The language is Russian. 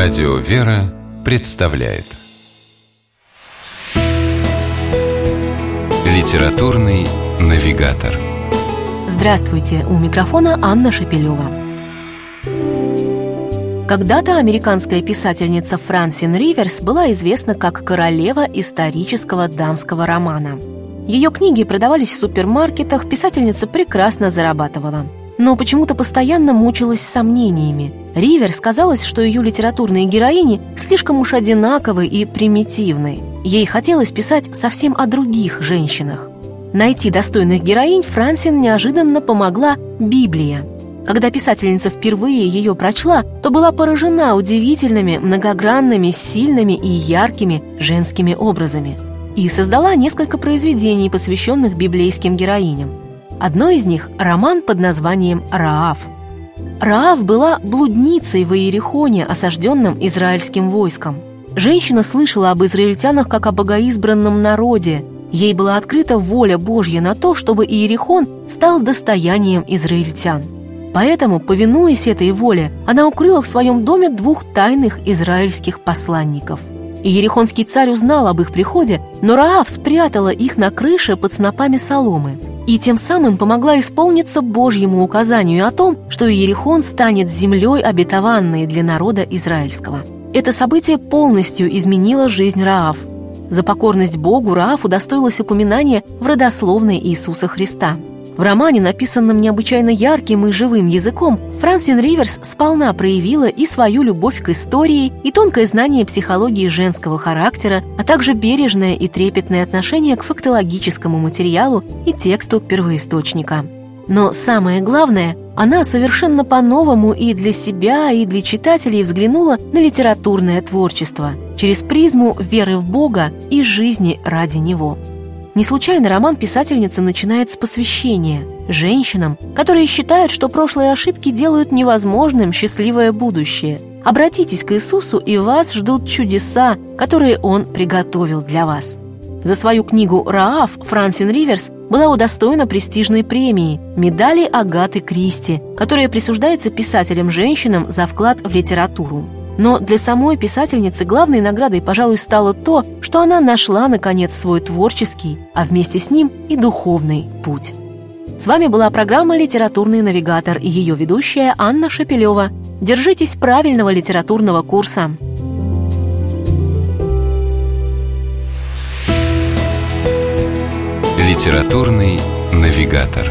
Радио «Вера» представляет Литературный навигатор Здравствуйте! У микрофона Анна Шапилева. Когда-то американская писательница Франсин Риверс была известна как королева исторического дамского романа. Ее книги продавались в супермаркетах, писательница прекрасно зарабатывала – но почему-то постоянно мучилась сомнениями. Ривер сказалось, что ее литературные героини слишком уж одинаковы и примитивны. Ей хотелось писать совсем о других женщинах. Найти достойных героинь Франсин неожиданно помогла Библия. Когда писательница впервые ее прочла, то была поражена удивительными, многогранными, сильными и яркими женскими образами и создала несколько произведений, посвященных библейским героиням. Одно из них – роман под названием «Раав». Раав была блудницей в Иерихоне, осажденном израильским войском. Женщина слышала об израильтянах как о богоизбранном народе. Ей была открыта воля Божья на то, чтобы Иерихон стал достоянием израильтян. Поэтому, повинуясь этой воле, она укрыла в своем доме двух тайных израильских посланников. Иерихонский царь узнал об их приходе, но Раав спрятала их на крыше под снопами соломы – и тем самым помогла исполниться Божьему указанию о том, что Иерихон станет землей обетованной для народа израильского. Это событие полностью изменило жизнь Раав. За покорность Богу Раав удостоилась упоминания в родословной Иисуса Христа – в романе, написанном необычайно ярким и живым языком, Франсин Риверс сполна проявила и свою любовь к истории, и тонкое знание психологии женского характера, а также бережное и трепетное отношение к фактологическому материалу и тексту первоисточника. Но самое главное, она совершенно по-новому и для себя, и для читателей взглянула на литературное творчество через призму веры в Бога и жизни ради Него. Не случайно роман писательницы начинает с посвящения женщинам, которые считают, что прошлые ошибки делают невозможным счастливое будущее. Обратитесь к Иисусу, и вас ждут чудеса, которые Он приготовил для вас. За свою книгу «Раав» Франсин Риверс была удостоена престижной премии – медали Агаты Кристи, которая присуждается писателям-женщинам за вклад в литературу. Но для самой писательницы главной наградой, пожалуй, стало то, что она нашла, наконец, свой творческий, а вместе с ним и духовный путь. С вами была программа «Литературный навигатор» и ее ведущая Анна Шапилева. Держитесь правильного литературного курса. «Литературный навигатор»